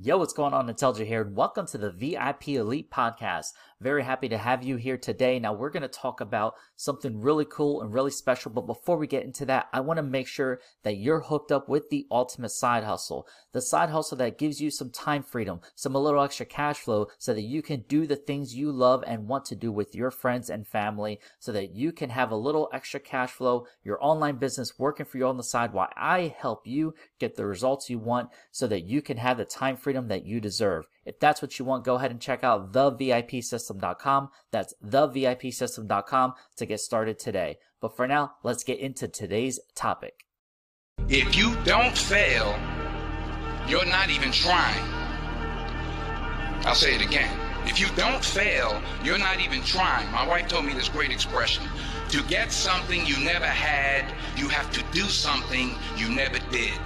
Yo, what's going on? Intelligent here, and welcome to the VIP Elite Podcast. Very happy to have you here today. Now, we're going to talk about something really cool and really special. But before we get into that, I want to make sure that you're hooked up with the ultimate side hustle, the side hustle that gives you some time freedom, some a little extra cash flow so that you can do the things you love and want to do with your friends and family so that you can have a little extra cash flow, your online business working for you on the side while I help you get the results you want so that you can have the time freedom that you deserve. If that's what you want, go ahead and check out thevipsystem.com. That's thevipsystem.com to get started today. But for now, let's get into today's topic. If you don't fail, you're not even trying. I'll say it again. If you don't fail, you're not even trying. My wife told me this great expression. To get something you never had, you have to do something you never did.